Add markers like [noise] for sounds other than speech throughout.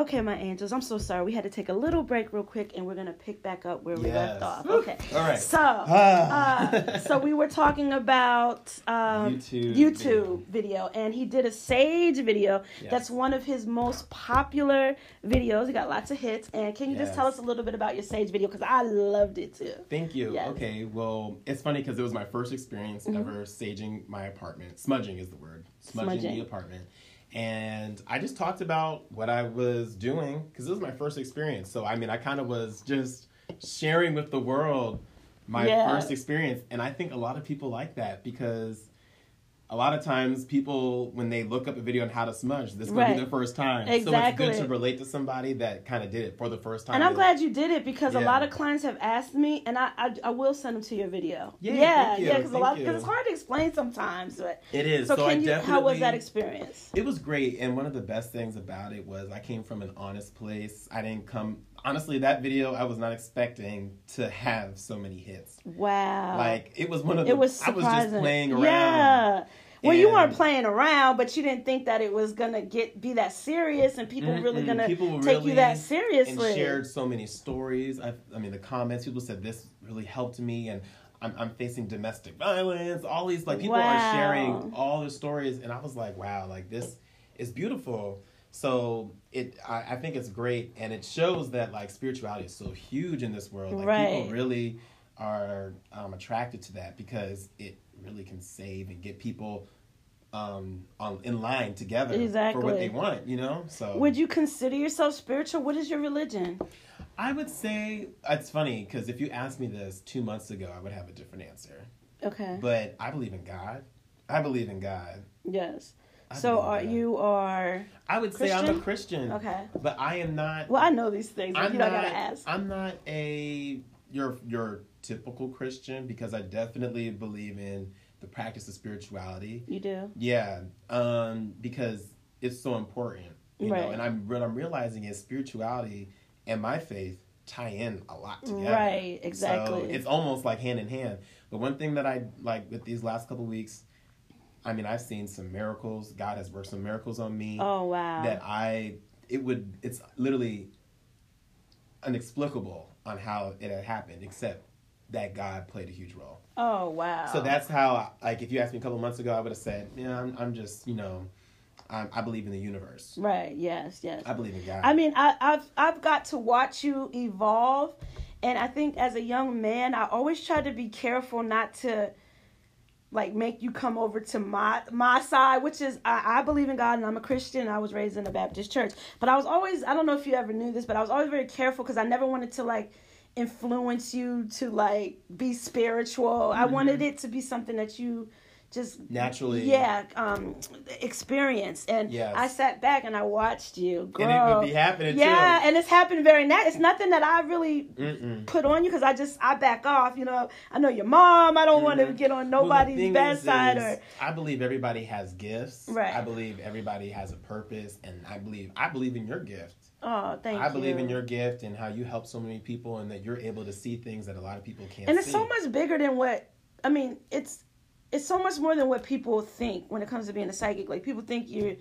Okay, my angels, I'm so sorry. We had to take a little break real quick and we're to pick back up where we left off. Okay. All right. So, Ah. uh, so we were talking about um, YouTube YouTube video. and he did a Sage video. Yes. That's one of his most popular videos. He got lots of hits. And can you just tell us a little bit about your Sage video? Because I loved it too. Thank you. Yes. Okay, well, it's funny because it was my first experience Mhm. ever saging my apartment. Smudging is the word. Smudging, Smudging. the apartment. And I just talked about what I was doing because it was my first experience. So, I mean, I kind of was just sharing with the world my Yeah. first experience. And I think a lot of people like that because a lot of times people, when they look up a video on how to smudge, this is going to Right. be their first time. exactly. So, it's good to relate to somebody that kind of did it for the first time. And I'm glad you did it because a lot of clients have asked me, and I I, I will send them to your video. Yeah, you, yeah, because a lot because it's hard to explain sometimes. But It is. so, So, I can you? How was that experience? It was great, and one of the best things about it was I came from an honest place. I didn't come honestly that video I was not expecting to have so many hits. Wow, Like it was one of the it was I was surprising. just playing around. Yeah. Well, you weren't playing around, but you didn't think that it was gonna get be that serious, and people really Mm-mm. gonna People take you really- that and seriously. shared so many stories. I, I mean, the comments people said this really helped me, and I'm, I'm facing domestic violence. All these like people Wow. are sharing all their stories, and I was like, wow, like this is beautiful. So it, I, I think it's great, and it shows that like spirituality is so huge in this world. Like Right. people really are um, attracted to that because it really can save and get people um, on in line together for what they want. You know, so Would you consider yourself spiritual? What is your religion? I would say it's funny because if you asked me this two months ago, I would have a different answer. Okay. But I believe in God. I believe in God. yes. I So are God. you are I would say I'm a Christian? Christian. okay? But I am not. Well, I know these things. I'm you don't not. gotta ask. I'm not a your your typical Christian because I definitely believe in the practice of spirituality. You do. Yeah, um, because it's so important, you know. And I'm what I'm realizing is spirituality and my faith tie in a lot together. Right, exactly. So it's almost like hand in hand. But one thing that I like with these last couple weeks, I mean, I've seen some miracles. God has worked some miracles on me Oh wow. that I it would it's literally inexplicable on how it had happened, except that God played a huge role. oh wow. So that's how, like, if you asked me a couple months ago, I would have said, "Yeah, I'm, I'm just, you know, I'm, I believe in the universe. right. Yes. Yes. I believe in God." I mean, I, I've I've got to watch you evolve, and I think as a young man, I always try to be careful not to, like, make you come over to my my side, which is I, I believe in God and I'm a Christian. I was raised in a Baptist church, but I was always I don't know if you ever knew this, but I was always very careful because I never wanted to like influence you to like be spiritual. I Mm-hmm. wanted it to be something that you just Naturally. yeah um experience and Yes. i sat back and i watched you grow and it would be happening yeah, and it's happened very nat. It's nothing that I really. Mm-mm. put on you because I just I back off. You know, I know your mom. I don't want to get on nobody's thing bad is- side is, or I believe everybody has gifts. Right. I believe everybody has a purpose, and I believe I believe in your gift. Oh, thank you. I believe in your gift and how you help so many people, and that you're able to see things that a lot of people can't. and it's see. so much bigger than what I mean. It's it's so much more than what people think when it comes to being a psychic. Like people think you're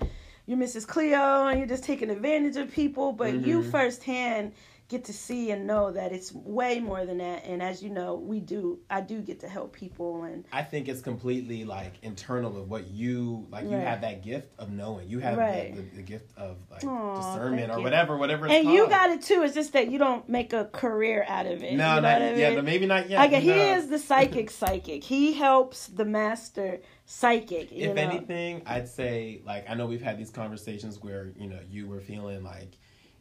you're Mrs. Cleo and you're just taking advantage of people, but you Mhm. firsthand get to see and know that it's way more than that. And as you know, we do. I do get to help people and I think it's completely like internal of what you like. You Right. have that gift of knowing. You have Right. the, the, the gift of like Aw, discernment or you. whatever, whatever. It's and you got it too. It's just that you don't make a career out of it. no, you know not I yeah, mean? but maybe not yet. Like he is the [laughs] psychic psychic. He helps the master psychic. You if know? anything, I'd say like I know we've had these conversations where you know you were feeling like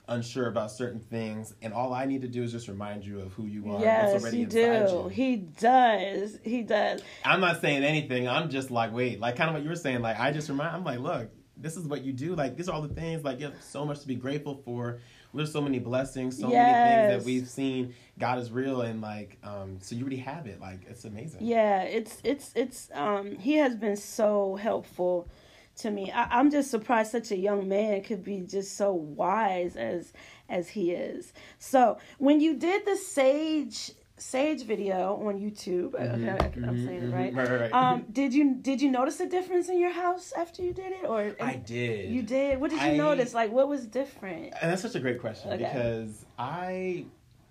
unsure about certain things, and all I need to do is just remind you of who you are. Yes, already you do. You. He does. He does. I'm not saying anything. I'm just like wait, like kind of what you were saying. Like I just remind. I'm like, look, this is what you do. Like these are all the things. Like you have so much to be grateful for. There's so many blessings, so many things that we've seen. God is real, and like, um, so you already have it. Like it's amazing. Yeah, it's it's it's um he has been so helpful to me. I, I'm just surprised such a young man could be just so wise as as he is. So when you did the sage Sage video on YouTube. Okay, Mhm, I- I'm mhm, saying it mhm. right. Right, right, right. Um, did you did you notice a difference in your house after you did it, or I did. you did? What did you I- notice? Like, what was different? And that's such a great question Okay. because I,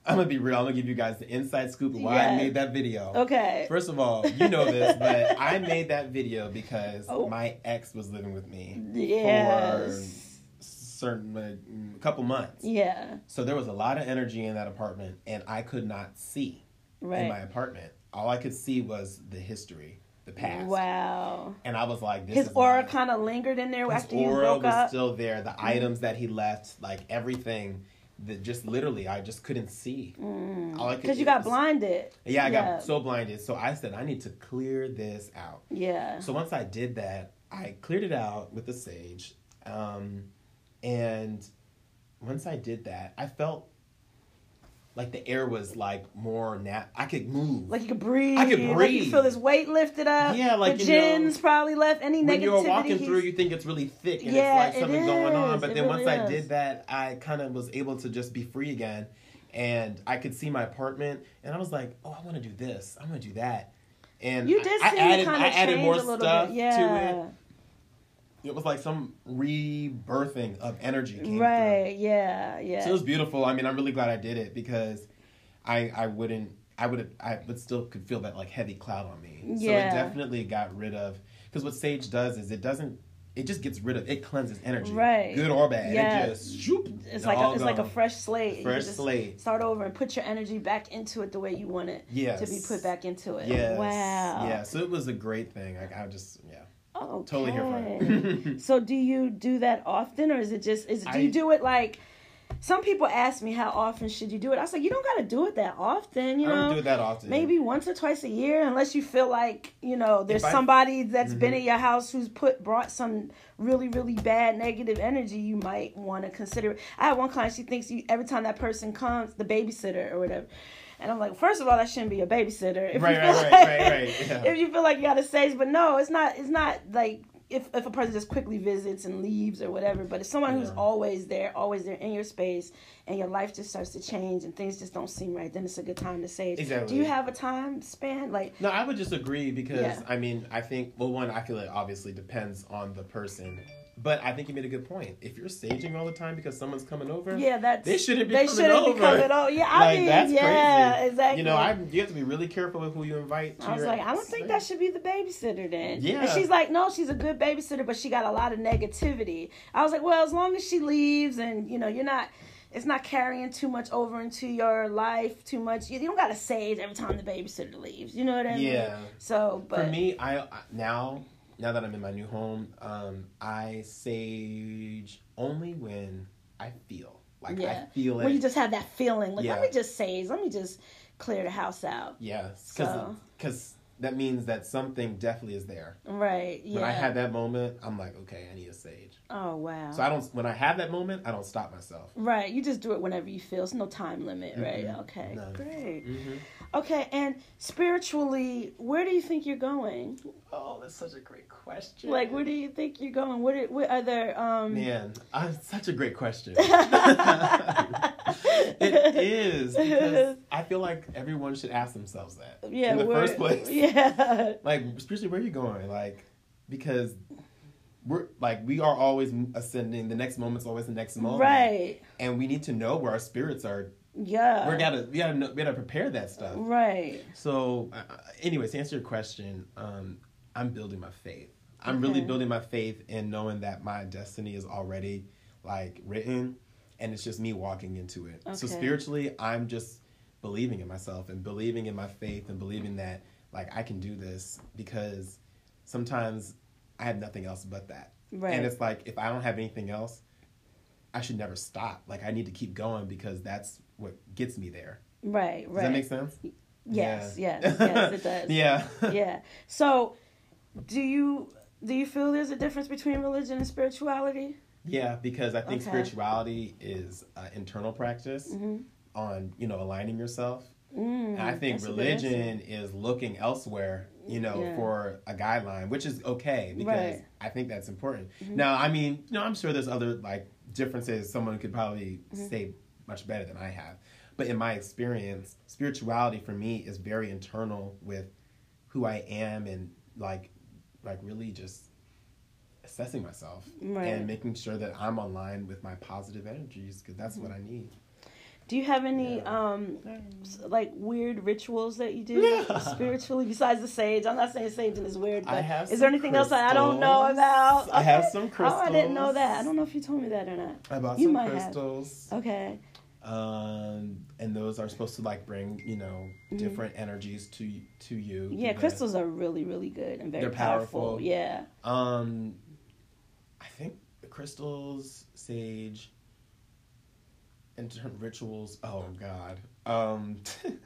I'm gonna be real. I'm gonna give you guys the inside scoop of why I made that video. Okay. First of all, you know this, but I made that video because Oh. my ex was living with me Yes. certain uh, a couple months. Yeah. So there was a lot of energy in that apartment, and I could not see in my apartment. All I could see was the history, the past. Wow. And I was like, this His is aura kind of lingered in there His after you aura was up. still there. The items that he left, like everything, that just literally I just couldn't see. Could- Because you got was- blinded. Yeah, I Yeah. got so blinded. So I said I need to clear this out. Yeah. So once I did that, I cleared it out with the sage, um, and once I did that, I felt like the air was like more nat. I could move. Like you could breathe. I could Like you breathe. feel this weight lifted up. Yeah, like, the you know, gins probably left. Any negativity. when you're walking through, you think it's really thick and Yeah, it's like something going on. But It then really once I did that, I kind of was able to just be free again, and I could see my apartment, and I was like, "Oh, I want to do this. I want to do that." And You did I, I added, kind I of added more stuff bit. to Yeah. it. It was like some rebirthing of energy. Came Right. Yeah. Yeah. So it was beautiful. I mean, I'm really glad I did it because I I wouldn't I would I would still could feel that like heavy cloud on me. Yeah. So it definitely got rid of because what sage does is it doesn't it just gets rid of it cleanses energy, Right. Good or bad. Yeah. It just shoop, it's like a, it's like a fresh slate. Fresh slate. Start over and put your energy back into it the way you want it Yes. to be put back into it. Yes. Wow. Yeah. So it was a great thing. Like I just yeah. Oh, Totally here for it. [laughs] so do you do that often, or is it just is do I- you do it like? Some people ask me how often should you do it. I was like, you don't got to do it that often. You I know, don't do it that often. maybe once or twice a year, unless you feel like you know there's I- somebody that's been Mhm. in your house who's put brought some really really bad negative energy. You might want to consider. it. I had one client. She thinks you every time that person comes, the babysitter or whatever. And I'm like, first of all, that shouldn't be a babysitter. If Right, you right, feel right, like- right, right, yeah. [laughs] If you feel like you got to say, but no, it's not. It's not like if if a person just quickly visits and leaves or whatever. But it's someone who's always there, always there in your space, and your life just starts to change and things just don't seem right, then it's a good time to say. Exactly. Do you have a time span? Like, No, I would just agree because Yeah. I mean, I think well, one, I feel it obviously depends on the person, but I think you made a good point. If you're saging all the time because someone's coming over, yeah, that's they shouldn't be they coming shouldn't over. be coming over. Yeah, I like mean, that's yeah, crazy. exactly. You know, I you have to be really careful with who you invite. To I was like, I don't think that should be the babysitter then. Yeah. And she's like, no, she's a good babysitter, but she got a lot of negativity. I was like, well, as long as she leaves and, you know, you're not, it's not carrying too much over into your life too much. You, you don't got to sage every time the babysitter leaves. You know what I mean? Yeah. So, but. For me, I- now now that I'm in my new home, um, I sage only when I feel like Yeah. I feel it. when you just have that feeling, like, Yeah. let me just sage, let me just clear the house out. yes, So- because that means that something definitely is there. Right. Yeah. When I have that moment, I'm like, okay, I need a sage. oh, wow. So I don't. When I have that moment, I don't stop myself. right. You just do it whenever you feel. It's no time limit, right? Mhm. Okay. No. Great. Mm-hmm. Okay, and spiritually, where do you think you're going? Oh, that's such a great question. Like, where do you think you're going? What are, what are there? Um, Man, uh, such a great question. [laughs] it is because I feel like everyone should ask themselves that yeah, in the where- first place. [laughs] Yeah, Like, especially where are you going? Like, because we're like we are always ascending. The next moment's always the next moment, right. And we need to know where our spirits are. Yeah, we gotta we gotta know, we gotta prepare that stuff. right. So, uh, anyways, to answer your question, um, I'm building my faith. I'm really building my faith in knowing that my destiny is already like written, and it's just me walking into it. So spiritually, I'm just believing in myself and believing in my faith and believing that like I can do this because sometimes I have nothing else but that. Right. And it's like if I don't have anything else, I should never stop. Like I need to keep going because that's what gets me there. right, Does right. that make sense? yes, Yeah. yes, yes, it does. [laughs] yeah. yeah. So, do you do you feel there's a difference between religion and spirituality? Yeah, because I think Okay. spirituality is uh, internal practice Mm-hmm. on you know aligning yourself. Mm, I think that's a good answer. religion is looking elsewhere, you know, Yeah. for a guideline, which is okay because Right. Mm-hmm. I think that's important. Now, I mean, you know, I'm sure there's other like differences. Someone could probably Mm-hmm. say much better than I have, but in my experience, spirituality for me is very internal with who I am and like like really just assessing myself Right. and making sure that I'm online with my positive energies because that's what I need. Do you have any Yeah. um like weird rituals that you do Yeah. [laughs] spiritually besides the sage? I'm not saying sage is weird, but I have is there anything else that I don't know crystals. about? I have some crystals. Oh, I didn't know that. I don't know if you told me that or not. I bought You some might have. Okay. Um and those are supposed to like bring you know Mhm. different energies to to you Yeah, crystals are really, really good and very They're powerful. powerful. Yeah. um i think the crystals sage and different rituals oh god um [laughs]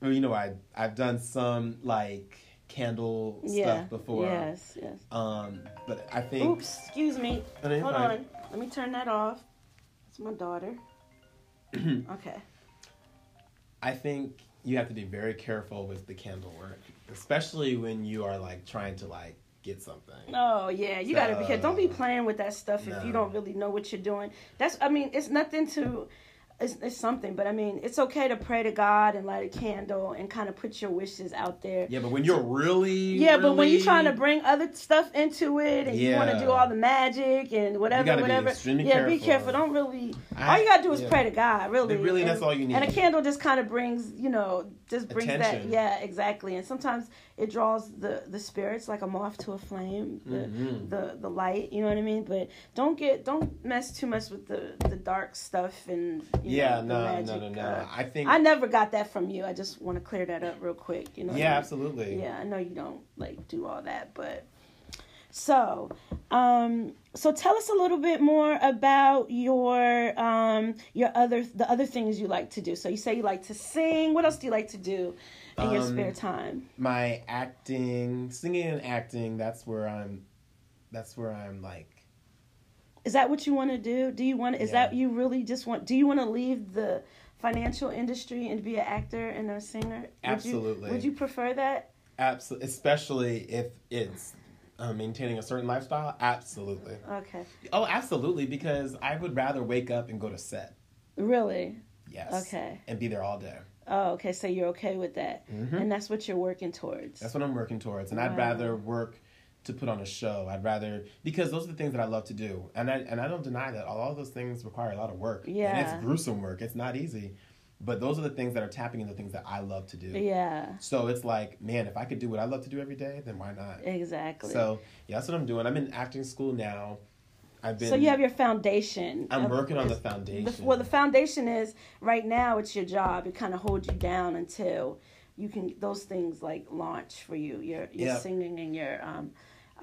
well, you know i i've done some like candle Yeah. stuff before Yes. Yes. um but i think Oops. Excuse me. Hold on. Let me turn that off. It's my daughter. [clears throat] okay. I think you have to be very careful with the candle work, especially when you are like trying to like get something. Oh yeah, you gotta be careful. Don't be playing with that stuff if you don't really know what you're doing. That's I mean, it's nothing to. It's, it's something, but I mean, it's okay to pray to God and light a candle and kind of put your wishes out there. Yeah, but when you're really Yeah, but when you're trying to bring other stuff into it and you want to do all the magic and whatever, be whatever, extremely yeah, be careful. careful. Don't really. I- all you gotta do is yeah. pray to God, really. But really, and, that's all you need. And a candle just kind of brings, you know, just brings that. Yeah, exactly. And sometimes it draws the the spirits like a moth to a flame. The, Mhm. the the light, you know what I mean. But don't get don't mess too much with the the dark stuff and you Yeah, know, no, magic. no, no, no. uh, I think. I never got that from you. I just want to clear that up real quick. You know. I yeah, mean? absolutely. Yeah, I know you don't like do all that, but so um so tell us a little bit more about your um your other the other things you like to do. So you say you like to sing. What else do you like to do in your Um, spare time? My acting, singing and acting. That's where I'm. That's where I'm like. Is that what you want to do? Do you want is Yeah. that you really just want do you want to leave the financial industry and be an actor and a singer? Would Absolutely. You, would you prefer that? Absolutely, especially if it's uh, maintaining a certain lifestyle. Absolutely. Okay. Oh, absolutely. Because I would rather wake up and go to set. Really? Yes. Okay. And be there all day. Oh, okay. So you're okay with that. Mhm. And that's what you're working towards. That's what I'm working towards, and I'd rather work to put on a show. I'd rather because those are the things that I love to do, and I and I don't deny that all of those things require a lot of work. and Yeah. it's gruesome work. It's not easy, but those are the things that are tapping into things that I love to do. Yeah, So it's like, man, if I could do what I love to do every day, then why not? exactly. So yeah, that's what I'm doing. I'm in acting school now. I've been. So you have your foundation. I'm working on the foundation. The, well, the foundation is right now. It's your job. It kind of holds you down until you can those things like launch for you. Your your Yep. singing and your um,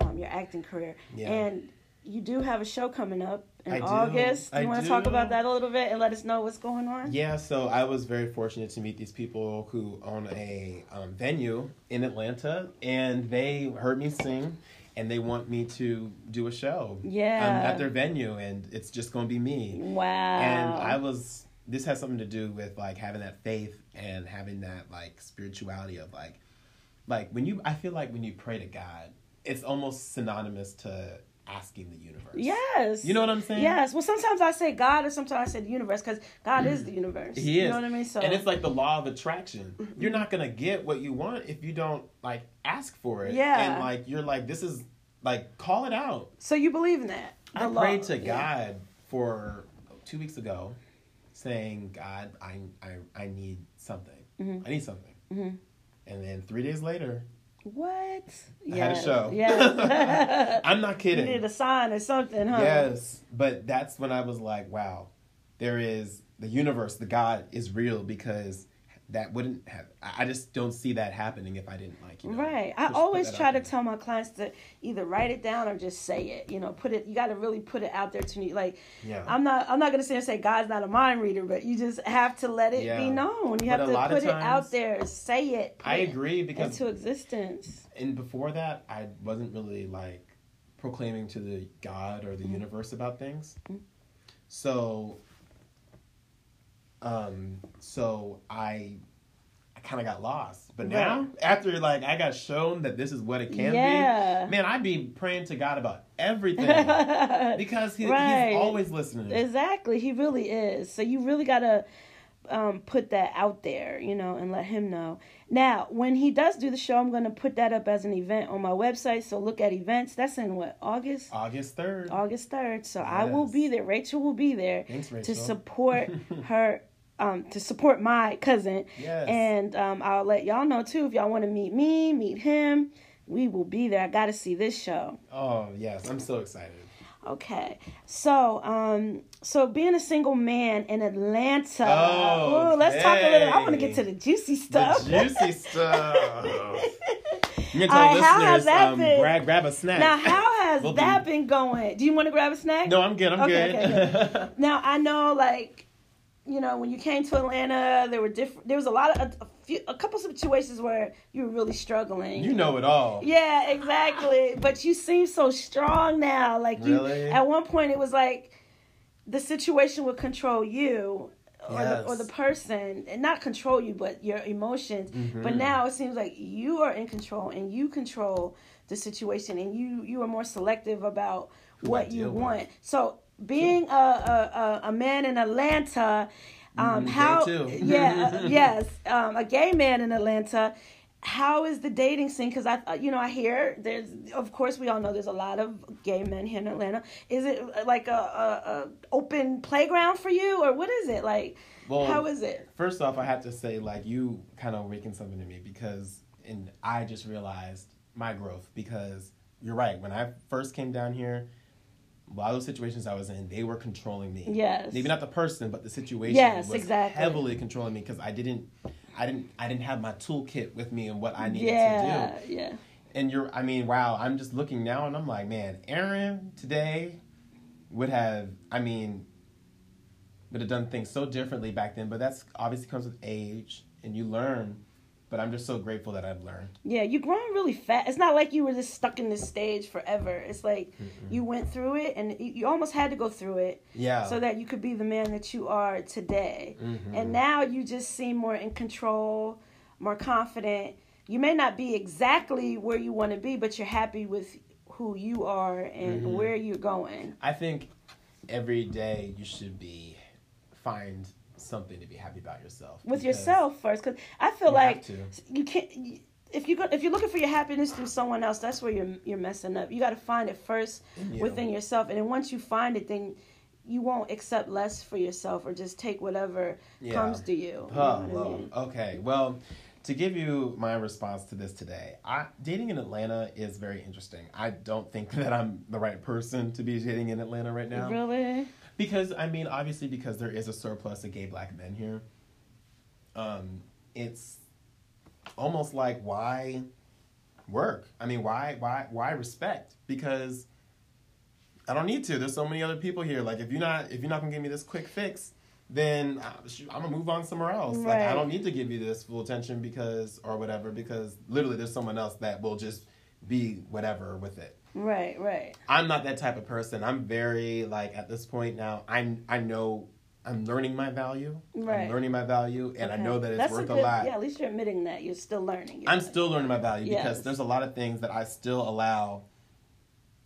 um your acting career. Yeah. And you do have a show coming up in I do. August. I you want to talk about that a little bit and let us know what's going on? Yeah, so I was very fortunate to meet these people who own a um, venue in Atlanta, and they heard me sing, and they want me to do a show um, Yeah. at their venue, and it's just going to be me. Wow. And I was. This has something to do with like having that faith and having that like spirituality of like, like when you. I feel like when you pray to God, it's almost synonymous to asking the universe. Yes. You know what I'm saying? Yes. Well, sometimes I say God, or sometimes I say the universe, because God is the universe. He is. You know what I mean? So and it's like the law of attraction. You're not gonna get what you want if you don't like ask for it. Yeah. And like you're like, this is like call it out. So you believe in that? I law. prayed to Yeah. God for two weeks ago, saying, God, I I, I need something. Mhm. I need something. Mhm. And then three days later, What? I had a show. Yeah. [laughs] I'm not you kidding. needed a sign or something, huh? Yes, but that's when I was like, wow, there is the universe, the God is real because that wouldn't have. I just don't see that happening if I didn't like you. Know, Right. I push- always try to tell my clients to either write it down or just say it. You know, put it. You got to really put it out there to me. Like Yeah. I'm not. I'm not gonna sit and say God's not a mind reader, but you just have to let it be known. You But have to put it out there. Say it. I agree because into existence. and before that, I wasn't really like proclaiming to the God or the Mm-hmm. universe about things. So, um, so I, I kind of got lost. But Right. now, after like I got shown that this is what it can Yeah. be, man, I'd be praying to God about everything [laughs] because he, Right. he's always listening. Exactly, he really is. So you really gotta um, put that out there, you know, and let him know. Now, when he does do the show, I'm gonna put that up as an event on my website. So look at events. That's in what August, August third. August third. So I will be there. Rachel will be there Thanks, to support [laughs] her. Um, to support my cousin, Yes. and um, I'll let y'all know too if y'all want to meet me, meet him. We will be there. I got to see this show. Oh yes, I'm so excited. Okay, so um, so being a single man in Atlanta. Oh, Ooh, let's talk a little. I want to get to the juicy stuff. The juicy [laughs] stuff. [laughs] Gonna tell right, how has that um, been? grab, grab a snack. now, how has We'll be- that been going? Do you want to grab a snack? No, I'm good. I'm Okay, good. okay, [laughs] Now I know, like, you know, when you came to Atlanta, there were different. There was a lot of a, few, a couple situations where you were really struggling. you know it all. Yeah, exactly. but you seem so strong now. Like you Really? at one point it was like the situation would control you or the, or the person and not control you but your emotions. But Mhm. now it seems like you are in control and you control the situation and you you are more selective about Who what you with. want. So being a, a, a, man in Atlanta, um, Mm, how [laughs] yeah [laughs] yes um, a gay man in Atlanta how is the dating scene? Because i uh, you know i hear there's of course we all know there's a lot of gay men here in atlanta. Is it uh, like a, a, a open playground for you or what is it? Like Well, how is it? First off, I have to say, like, you kind of awakened something to me because, and I just realized my growth because you're right. When I first came down here, a lot of those situations I was in, they were controlling me. Yes. Maybe not the person, but the situation Yes, was exactly. heavily controlling me because I didn't, I didn't, I didn't have my toolkit with me and what I needed yeah to do. yeah And you're, I mean, wow. I'm just looking now and I'm like, man, Aaron today would have, I mean, would have done things so differently back then. But that's obviously comes with age and you learn. But I'm just so grateful that I've learned. yeah you're growing really fast it's not like you were just stuck in this stage forever it's like you went through it and you almost had to go through it Yeah. so that you could be the man that you are today. Mhm. And now you just seem more in control, more confident. You may not be exactly where you want to be, but you're happy with who you are and Mhm. where you're going. I think every day you should be find something to be happy about yourself. With yourself first cuz I feel you like you can't if you go if you're looking for your happiness through someone else, that's where you're you're messing up. You got to find it first you. within yourself and then once you find it then you won't accept less for yourself or just take whatever Yeah. comes to you. you know Oh, I mean? Okay, well, to give you my response to this today, I, dating in Atlanta is very interesting. I don't think [laughs] that I'm the right person to be dating in Atlanta right now. Really? Because, I mean, obviously, because there is a surplus of gay black men here, um, it's almost like why work? I mean, why, why, why respect? Because I don't need to. There's so many other people here. Like, if you're not, if you're not gonna give me this quick fix, then I'm gonna move on somewhere else. Like, I don't need to give you this full attention because, or whatever, because literally, there's someone else that will just be whatever with it. Right, right. I'm not that type of person. I'm very like at this point now. I'm I know I'm learning my value. Right. I'm learning my value, and I know that it's That's worth a, a, lot. Yeah, at least you're admitting that you're still learning. I'm still learning my value Yes. because there's a lot of things that I still allow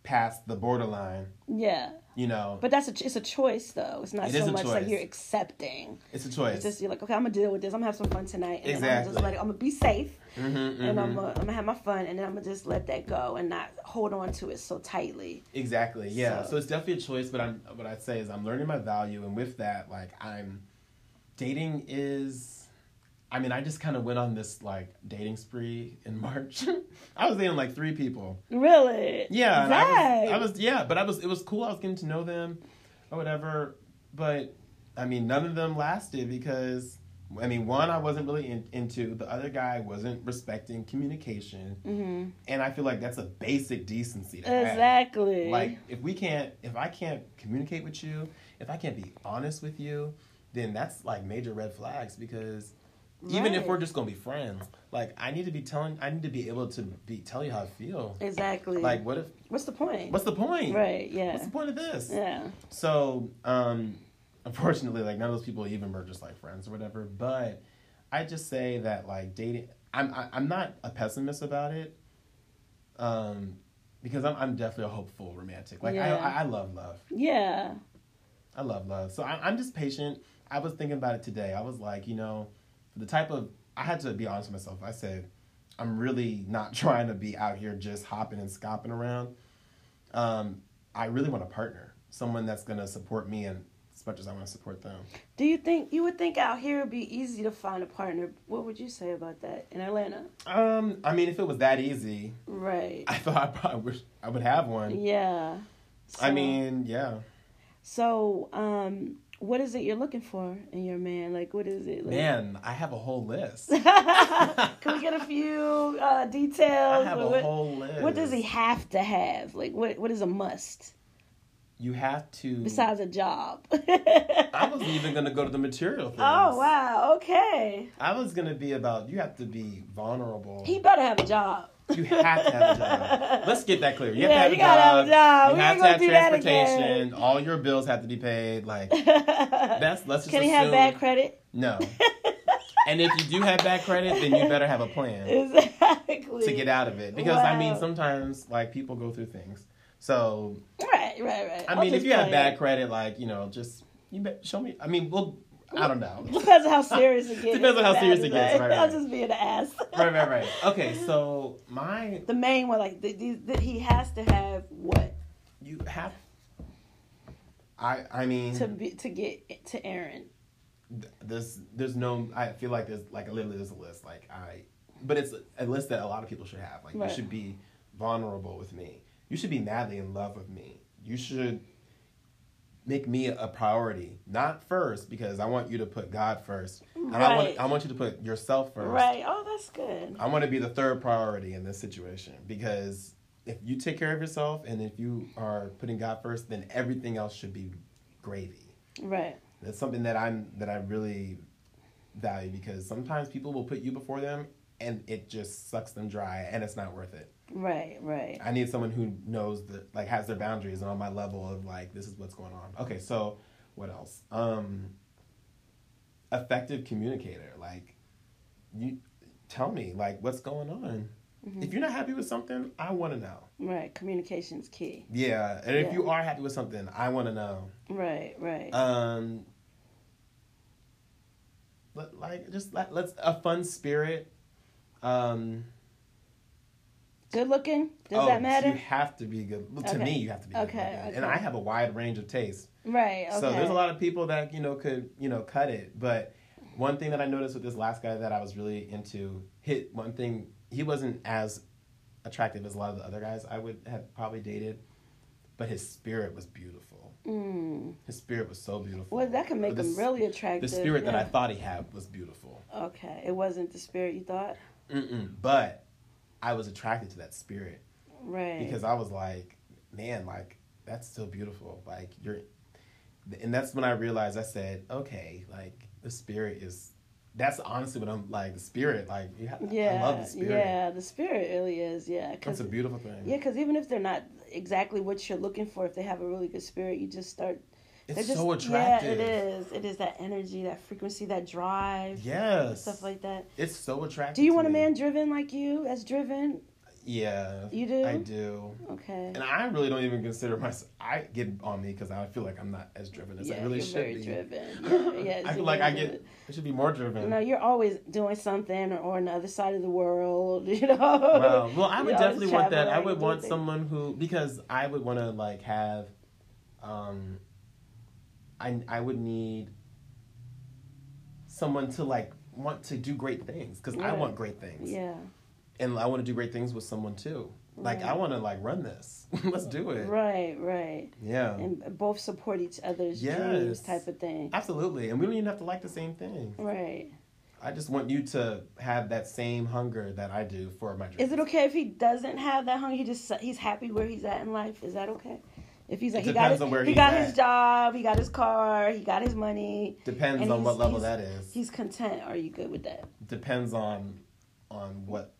past the borderline. Yeah, You know, but that's a it's a choice though. It's not It so much like you're accepting. it's a choice. It's just you're like, okay, I'm gonna deal with this. I'm gonna have some fun tonight, and then I'm gonna Exactly. it. I'm gonna be safe, Mhm, and I'm gonna, I'm gonna have my fun, and then I'm gonna just let that go and not hold on to it so tightly. Exactly. Yeah. So- So. it's definitely a choice, but I'm what I say is I'm learning my value, and with that, like I'm dating is. I mean, I just kind of went on this like dating spree in [laughs] March. I was dating like three people. Really? Yeah, Right. I was, I was yeah, but I was it was cool. I was getting to know them or whatever. But I mean, none of them lasted because I mean, one I wasn't really in, into. The other guy wasn't respecting communication, hmm and I feel like that's a basic decency to have. Exactly. Like if we can't, if I can't communicate with you, if I can't be honest with you, then that's like major red flags because even if we're just gonna be friends, like I need to be telling, I need to be able to be tell you how I feel. exactly. Like what if what's the point? What's the point? right? Yeah. What's the point of this? Yeah. So, um, [laughs] unfortunately, like none of those people even were just like friends or whatever. But I just say that like dating. I'm I, I'm not a pessimist about it. Um, because I'm I'm definitely a hopeful romantic. Like Yeah. I, I I love love. Yeah. I love love. So I, I'm just patient. I was thinking about it today. I was like, you know, the type of I had to be honest with myself. I said, I'm really not [laughs] trying to be out here just hopping and scopping around. Um, I really want a partner, someone that's gonna support me and as much as I want to support them. Do you think you would think out here it'd be easy to find a partner? What would you say about that in Atlanta? Um, I mean, if it was that easy, Right. [laughs] I thought I probably wish I would have one. Yeah. I mean, yeah, So, um, what is it you're looking for in your man? Like, what is it? Like, man, I have a whole list. [laughs] Can we get a few uh, details? I have a what, whole list. what does he have to have? Like, what what is a must You have to. besides a job? [laughs] I wasn't even gonna go to the material things. Oh wow! Okay, I was gonna be about you have to be vulnerable. he better have a job. You have to have a job. Let's get that clear. You have Yeah, to have you a gotta job. have a job. You We have to have transportation. All your bills have to be paid. Like [laughs] that's let's just Can he assume have bad credit? no. [laughs] and if you do have bad credit, then you better have a plan Exactly. to get out of it. Because I mean, sometimes like people go through things. So Right, right, right. I I'm mean, if you have bad credit, like you know, just you bet, show me. I mean, well, I don't know. [laughs] Depends on how serious it [laughs] gets. Depends on how serious it gets, right, right. just being an ass. right, right, right. [laughs] Okay, so my The main one, like, the, the, the, he has to have what you have. I I mean, to be to get to Aaron. th- there's there's no. I feel like there's like literally there's a list. Like I, but it's a list that a lot of people should have. Like Right. you should be vulnerable with me. You should be madly in love with me. You should make me a priority, not first because I want you to put God first, and I want I want you to put yourself first. Right. Oh, that's good. I want to be the third priority in this situation because if you take care of yourself and if you are putting God first, then everything else should be gravy. Right. That's something that I'm that I really value because sometimes people will put you before them and it just sucks them dry and it's not worth it. Right. Right. I need someone who knows that like has their boundaries and on my level of like this is what's going on. Okay, so what else? Um effective communicator. Like you tell me like what's going on. Mm-hmm. If you're not happy with something, I want to know. Right. Communication's key. Yeah, and if you are happy with something, I want to know. Right. Right. Um, like just let, let's a fun spirit. Um, good looking. Does oh, that matter? You have to be good. well, To Okay. me, you have to be good Okay, okay. and I have a wide range of tastes. Right. Okay. So there's a lot of people that you know could you know cut it, but one thing that I noticed with this last guy that I was really into hit one thing he wasn't as attractive as a lot of the other guys I would have probably dated, but his spirit was beautiful. Mm. His spirit was so beautiful. Well, that can make The him really attractive. The spirit that I thought he had was beautiful. Okay. It wasn't the spirit you thought. Mm-mm. But I was attracted to that spirit Right. because I was like, man, like that's so beautiful. Like you're, and that's when I realized I said, okay, like the spirit is. That's honestly what I'm like. The spirit, like yeah, yeah. I love the spirit. Yeah. The spirit really is. Yeah. It's Cause a beautiful thing. Yeah, because even if they're not exactly what you're looking for, if they have a really good spirit, you just start. It's just, so attractive. Yeah, it is. It is that energy, that frequency, that drive, Yes. stuff like that. It's so attractive. Do you want a man driven like you? As driven? Yeah. You do? I do. Okay. And I really don't even consider myself. I get on me because I feel like I'm not as driven as yeah, I really you're should very be. driven. [laughs] Yeah, yeah, I feel like I get. driven. I should be more driven. No, you're always doing something or, or on the other side of the world. [laughs] You know. Wow. Well, I would definitely want that. I would want someone who because I would want to like have, um. I I would need someone to like want to do great things because I want great things Yeah. and I want to do great things with someone too. Like I want to like run this. [laughs] Let's do it. Right. Right. Yeah. And both support each other's Yes. dreams, type of thing. Absolutely. And we don't even have to like the same thing. Right. I just want you to have that same hunger that I do for my dreams. Is it okay if he doesn't have that hunger? He just he's happy where he's at in life. Is that okay? If he's like he got his, he got at. his job, he got his car, he got his money, Depends on what level that is. he's content. Are you good with that? Depends on on what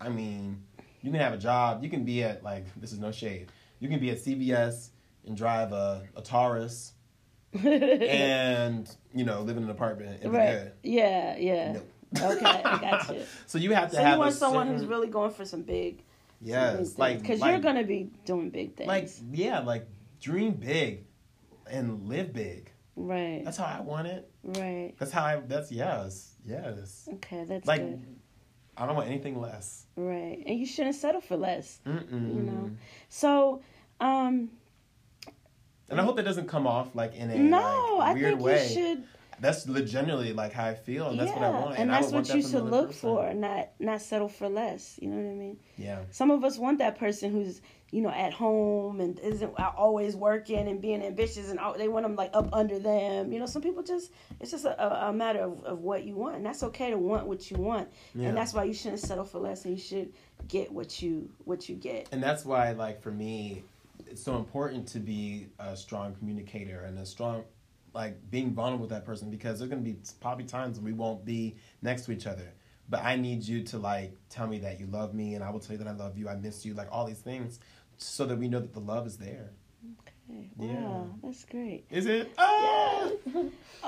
I mean, you can have a job, you can be at like this is no shade. You can be at CVS and drive a, a Taurus [laughs] and you know, live in an apartment and right? be good. Yeah, yeah. No. Okay, I got you. [laughs] so you have to So have you want someone certain- who's really going for some big, yes, like because like, you're gonna be doing big things, like yeah, like dream big and live big. right, That's how I want it. right. That's how I. That's yes, yes. Okay, that's Like good. I don't want anything less. Right, and you shouldn't settle for less. Mm-mm. You know. So, um, And I hope that doesn't come off like in a no, like, I weird think way. you should. That's legitimately like how I feel, and that's yeah, what I want. and I that's what that you should look person. for, not not settle for less. You know what I mean? Yeah. Some of us want that person who's you know at home and isn't always working and being ambitious, and all, they want them like up under them. You know, some people just it's just a, a matter of, of what you want, and that's okay to want what you want, Yeah. and that's why you shouldn't settle for less, and you should get what you what you get. And that's why, like for me, it's so important to be a strong communicator and a strong, like being vulnerable with that person because there's gonna be probably times when we won't be next to each other. But I need you to like tell me that you love me, and I will tell you that I love you. I miss you, like all these things, so that we know that the love is there. Okay. Yeah. Wow, that's great. Is it? Ah!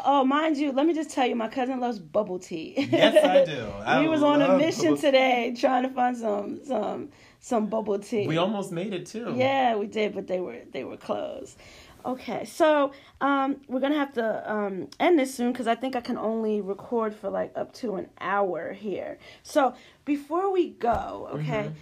Oh, mind you, let me just tell you, my cousin loves bubble tea. Yes, I do. [laughs] I we was on a mission today trying to find some some some bubble tea. We almost made it too. Yeah, we did, but they were they were closed. Okay, so um, we're gonna have to um, end this soon because I think I can only record for like up to an hour here. So before we go, okay, Mhm.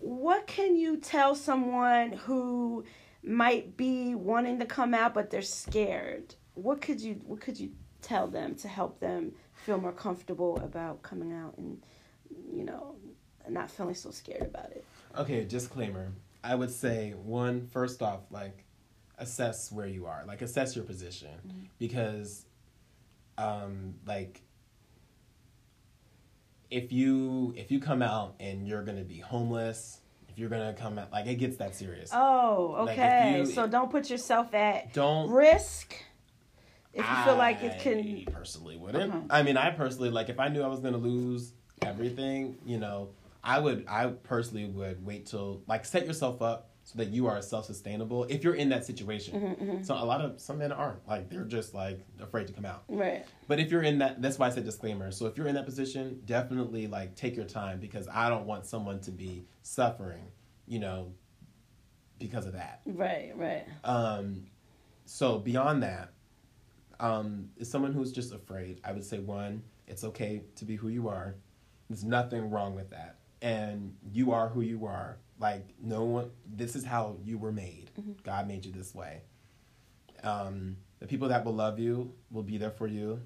what can you tell someone who might be wanting to come out but they're scared? What could you what could you tell them to help them feel more comfortable about coming out and you know not feeling so scared about it? Okay, disclaimer. I would say one first off, like assess where you are, like assess your position, Mm-hmm. because, um, like if you if you come out and you're gonna be homeless, if you're gonna come out like it gets that serious. Oh, Like, okay. you- so don't put yourself at Don't risk if you feel like it can. personally wouldn't. Okay. I mean, I personally like if I knew I was gonna lose everything, you know, I would. I personally would wait till like set yourself up so that you are self sustainable. If you're in that situation, Mm-hmm, so a lot of some men aren't like they're just like afraid to come out. Right. But if you're in that, that's why I said disclaimer. So if you're in that position, definitely like take your time because I don't want someone to be suffering, you know, because of that. Right. Right. Um, so beyond that, um, is someone who's just afraid. I would say one, it's okay to be who you are. There's nothing wrong with that, and you are who you are. Like no one, this is how you were made. God made you this way. Um, the people that will love you will be there for you.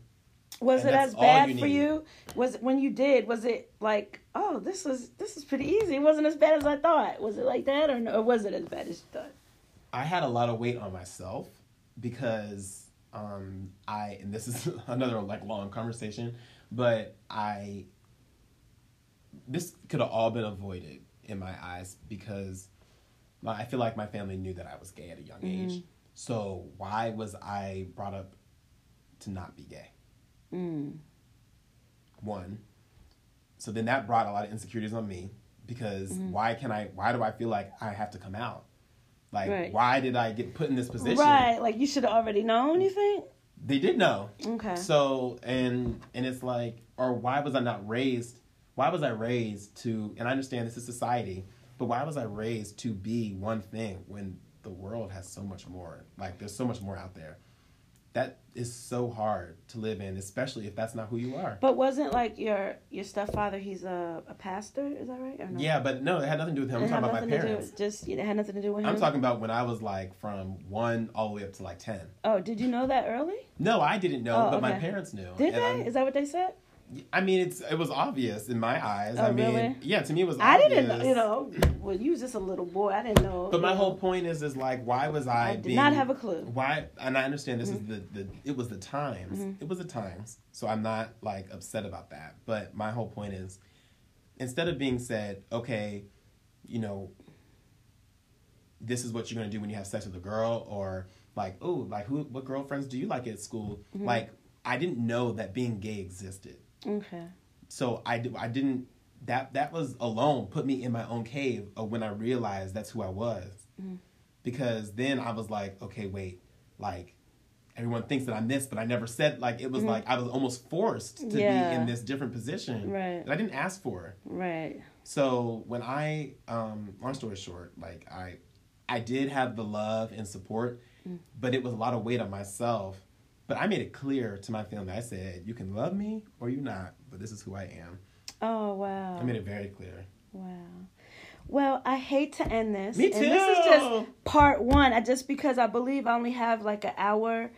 Was And it as bad you for you? Was it when you did? Was it like, oh, this was this is pretty easy. It wasn't as bad as I thought. Was it like that, or, no, or was it as bad as you thought? I had a lot of weight on myself because um, I and this is [laughs] another like long conversation, but I this could have all been avoided in my eyes because my, I feel like my family knew that I was gay at a young age. So why was I brought up to not be gay? Mm. One. So then that brought a lot of insecurities on me because why can I why do I feel like I have to come out? Like Right. why did I get put in this position? Right. Like you should have already known. You think? They did know. Okay. So and and it's like or why was I not raised why was I raised to and I understand this is society, but why was I raised to be one thing when the world has so much more? Like there's so much more out there. That is so hard to live in, especially if that's not who you are. But wasn't like your your stepfather? He's a, a pastor. Is that right? Or no? Yeah, but no, it had nothing to do with him. I'm talking about my nothing to do- parents. Just it had nothing to do with him. I'm talking about when I was like from one all the way up to like ten. Oh, did you know that early? No, I didn't know, Oh, but my parents knew. Did they? I'm- Is that what they said? I mean, it's it was obvious in my eyes. Oh, I mean, really? yeah, to me it was. I obvious. didn't know. You know, well, you was just a little boy. I didn't know. But my know. whole point is, is like, why was I? I did being, not have a clue. Why? And I understand this Mm-hmm. is the the. It was the times. It was the times. So I'm not like upset about that. But my whole point is, instead of being said, okay, you know, this is what you're gonna do when you have sex with a girl, or like, oh, like who? What girlfriends do you like at school? Mm-hmm. Like, I didn't know that being gay existed. Okay. so I, I didn't that that was alone put me in my own cave of when I realized that's who I was Mm-hmm. because then I was like okay wait like everyone thinks that I'm this, but I never said like it was like I was almost forced to Mm-hmm. Yeah. be in this different position Right. that I didn't ask for. Right. So when I, um, long story short, like I, I did have the love and support, Mm. but it was a lot of weight on myself. But I made it clear to my family. I said, "You can love me or you not, but this is who I am." Oh wow. I made it very clear. Wow. Well, I hate to end this. Me And this is just part one. I just because I believe I only have like an hour,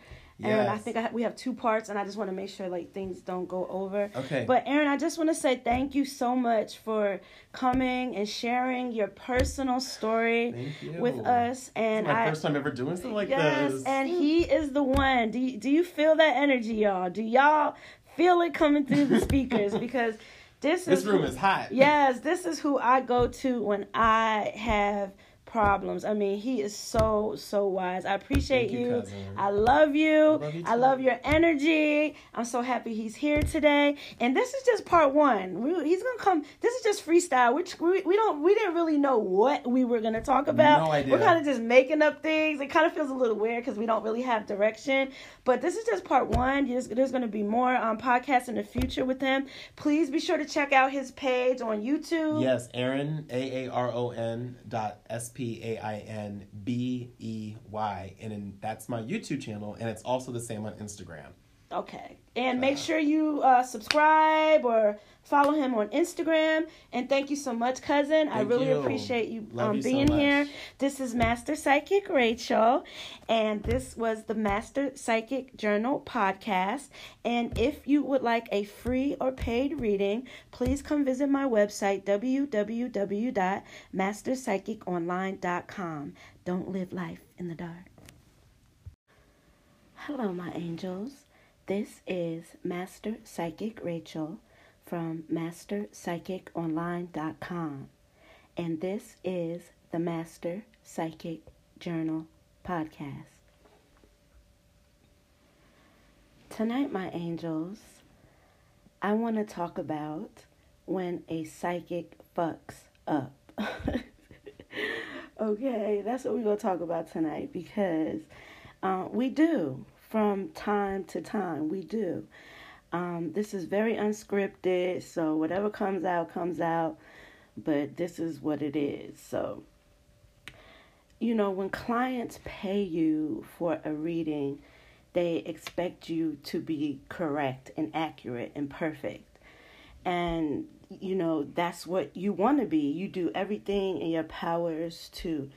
and I think I, we have two parts, and I just want to make sure like things don't go over. Okay. But Aaron, I just want to say thank you so much for coming and sharing your personal story you. with us. And It's my I first time ever doing something like yes, this. and he is the one. Do you, do you feel that energy, y'all? Do y'all feel it coming through the speakers? Because this this is room who- is hot. Yes, this is who I go to when I have problems. I mean, he is so so wise. I appreciate you, you. I love you. I love you I love your energy. I'm so happy he's here today. And this is just part one. We, he's gonna come. This is just freestyle. Which we, we don't we didn't really know what we were gonna talk about. No idea. We're kind of just making up things. It kind of feels a little weird because we don't really have direction. But this is just part one. There's, there's going to be more um, podcasts in the future with him. Please be sure to check out his page on YouTube. Yes, Aaron A A R O N dot S P A I N B E Y, and that's my YouTube channel, and it's also the same on Instagram. Okay. And make sure you uh, subscribe or follow him on Instagram. And thank you so much, cousin. I really you. appreciate you, um, you being much. here. This is Master Psychic Rachel, and this was the Master Psychic Journal podcast. And if you would like a free or paid reading, please come visit my website, www.masterpsychiconline.com. Don't live life in the dark. Hello, my angels. This is Master Psychic Rachel from MasterPsychicOnline.com, and this is the Master Psychic Journal podcast. Tonight, my angels, I want to talk about when a psychic fucks up. [laughs] okay, that's what we're going to talk about tonight because uh, we do from time to time. We do. Um, this is very unscripted, so whatever comes out, comes out, but this is what it is. So, you know, when clients pay you for a reading, they expect you to be correct and accurate and perfect. And, you know, that's what you want to be. You do everything in your powers to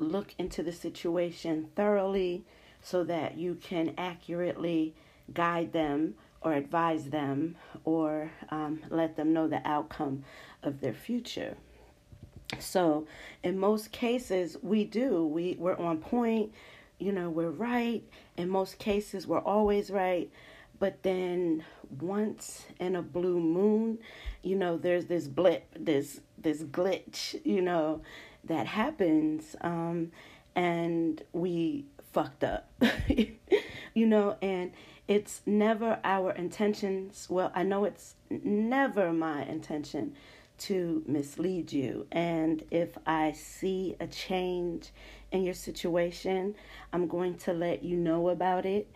look into the situation thoroughly so that you can accurately guide them or advise them or um, let them know the outcome of their future. So, in most cases, we do. We, we're on point, you know, we're right. In most cases, we're always right. But then once in a blue moon, you know, there's this blip, this this glitch, you know, that happens, um, and we fucked up, [laughs] you know, and it's never our intentions. Well, I know it's never my intention to mislead you. And if I see a change in your situation, I'm going to let you know about it.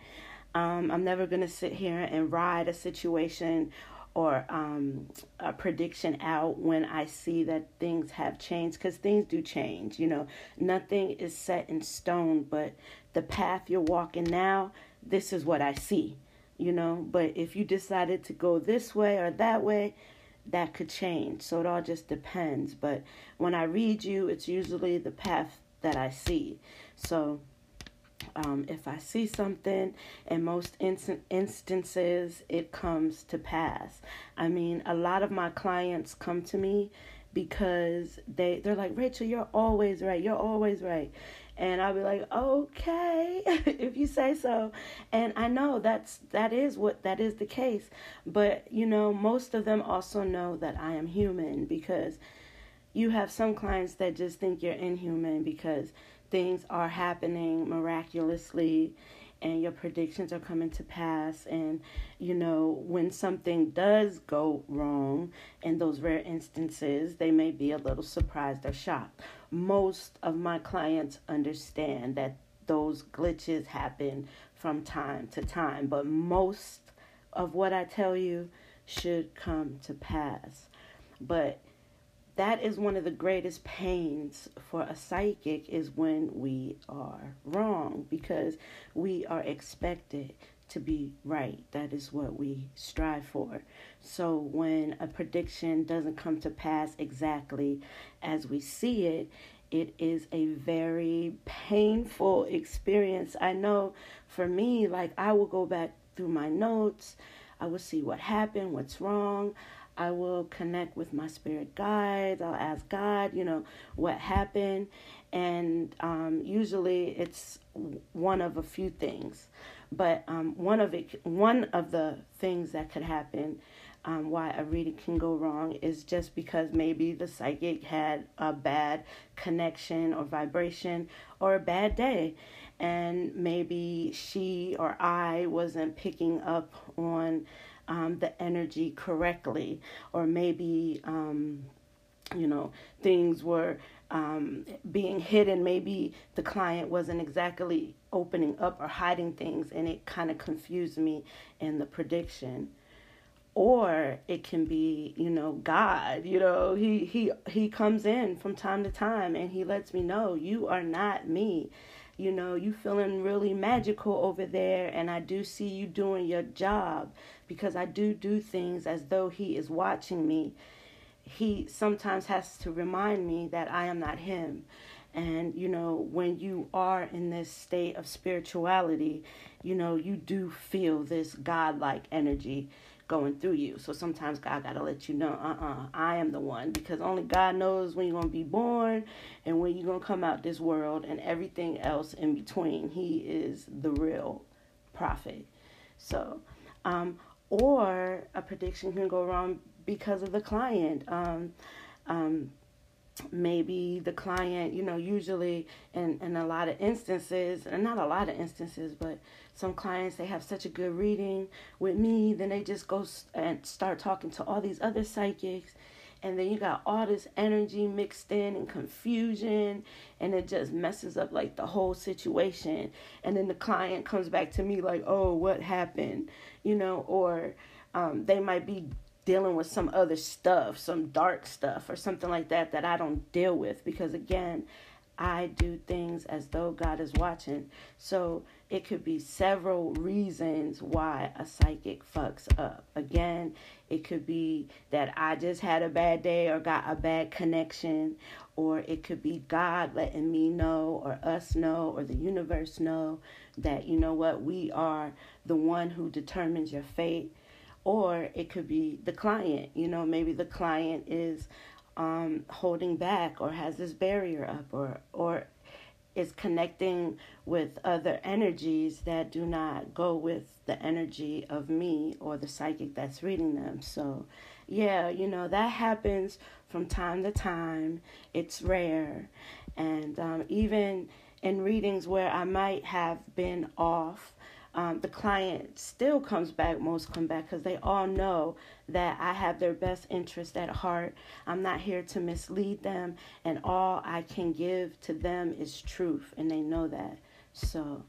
Um, I'm never going to sit here and ride a situation or um, a prediction out when I see that things have changed because things do change. You know, nothing is set in stone, but the path you're walking now, this is what I see. You know, but if you decided to go this way or that way, that could change. So it all just depends. But when I read you, it's usually the path that I see. So um, if I see something, in most instant instances, it comes to pass. I mean, a lot of my clients come to me because they they're like, Rachel, you're always right. You're always right. And I'll be like, okay, [laughs] if you say so. And I know that's that is what that is the case. But you know, most of them also know that I am human because you have some clients that just think you're inhuman because things are happening miraculously and your predictions are coming to pass and you know when something does go wrong in those rare instances they may be a little surprised or shocked most of my clients understand that those glitches happen from time to time, but most of what I tell you should come to pass. But that is one of the greatest pains for a psychic is when we are wrong because we are expected to be right. That is what we strive for. So when a prediction doesn't come to pass exactly as we see it, it is a very painful experience. I know for me, like I will go back through my notes, I will see what happened, what's wrong. I will connect with my spirit guides. I'll ask God, you know, what happened. And um, usually it's one of a few things. But um, one of it, one of the things that could happen, um, why a reading can go wrong, is just because maybe the psychic had a bad connection or vibration or a bad day, and maybe she or I wasn't picking up on um, the energy correctly, or maybe um, you know things were um, being hidden. Maybe the client wasn't exactly opening up or hiding things, and it kind of confused me in the prediction. Or it can be, you know, God. You know, he he he comes in from time to time, and he lets me know you are not me you know, you feeling really magical over there, and I do see you doing your job because I do do things as though He is watching me. He sometimes has to remind me that I am not Him. And, you know, when you are in this state of spirituality, you know, you do feel this godlike energy going through you. So sometimes God got to let you know, uh uh-uh, uh I am the one because only God knows when you're going to be born and when you're going to come out this world and everything else in between. He is the real prophet. So, um, or a prediction can go wrong because of the client. Um, um, maybe the client, you know, usually in, in a lot of instances, and not a lot of instances, but some clients, they have such a good reading with me, then they just go and start talking to all these other psychics. And then you got all this energy mixed in and confusion, and it just messes up like the whole situation. And then the client comes back to me like, oh, what happened? You know, or um, they might be dealing with some other stuff, some dark stuff or something like that that I don't deal with because again, I do things as though God is watching. So it could be several reasons why a psychic fucks up. Again, it could be that I just had a bad day or got a bad connection, or it could be God letting me know, or us know, or the universe know that, you know what, we are the one who determines your fate or it could be the client you know maybe the client is um, holding back or has this barrier up or or is connecting with other energies that do not go with the energy of me or the psychic that's reading them. So yeah you know that happens from time to time. It's rare. And um, even in readings where i might have been off um, the client still comes back, most come back because they all know that I have their best interest at heart. I'm not here to mislead them, and all I can give to them is truth, and they know that. So,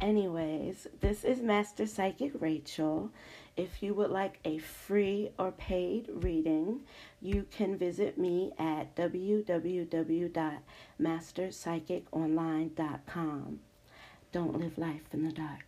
anyways, this is Master Psychic Rachel. If you would like a free or paid reading, you can visit me at www.masterpsychiconline.com. Don't live life in the dark.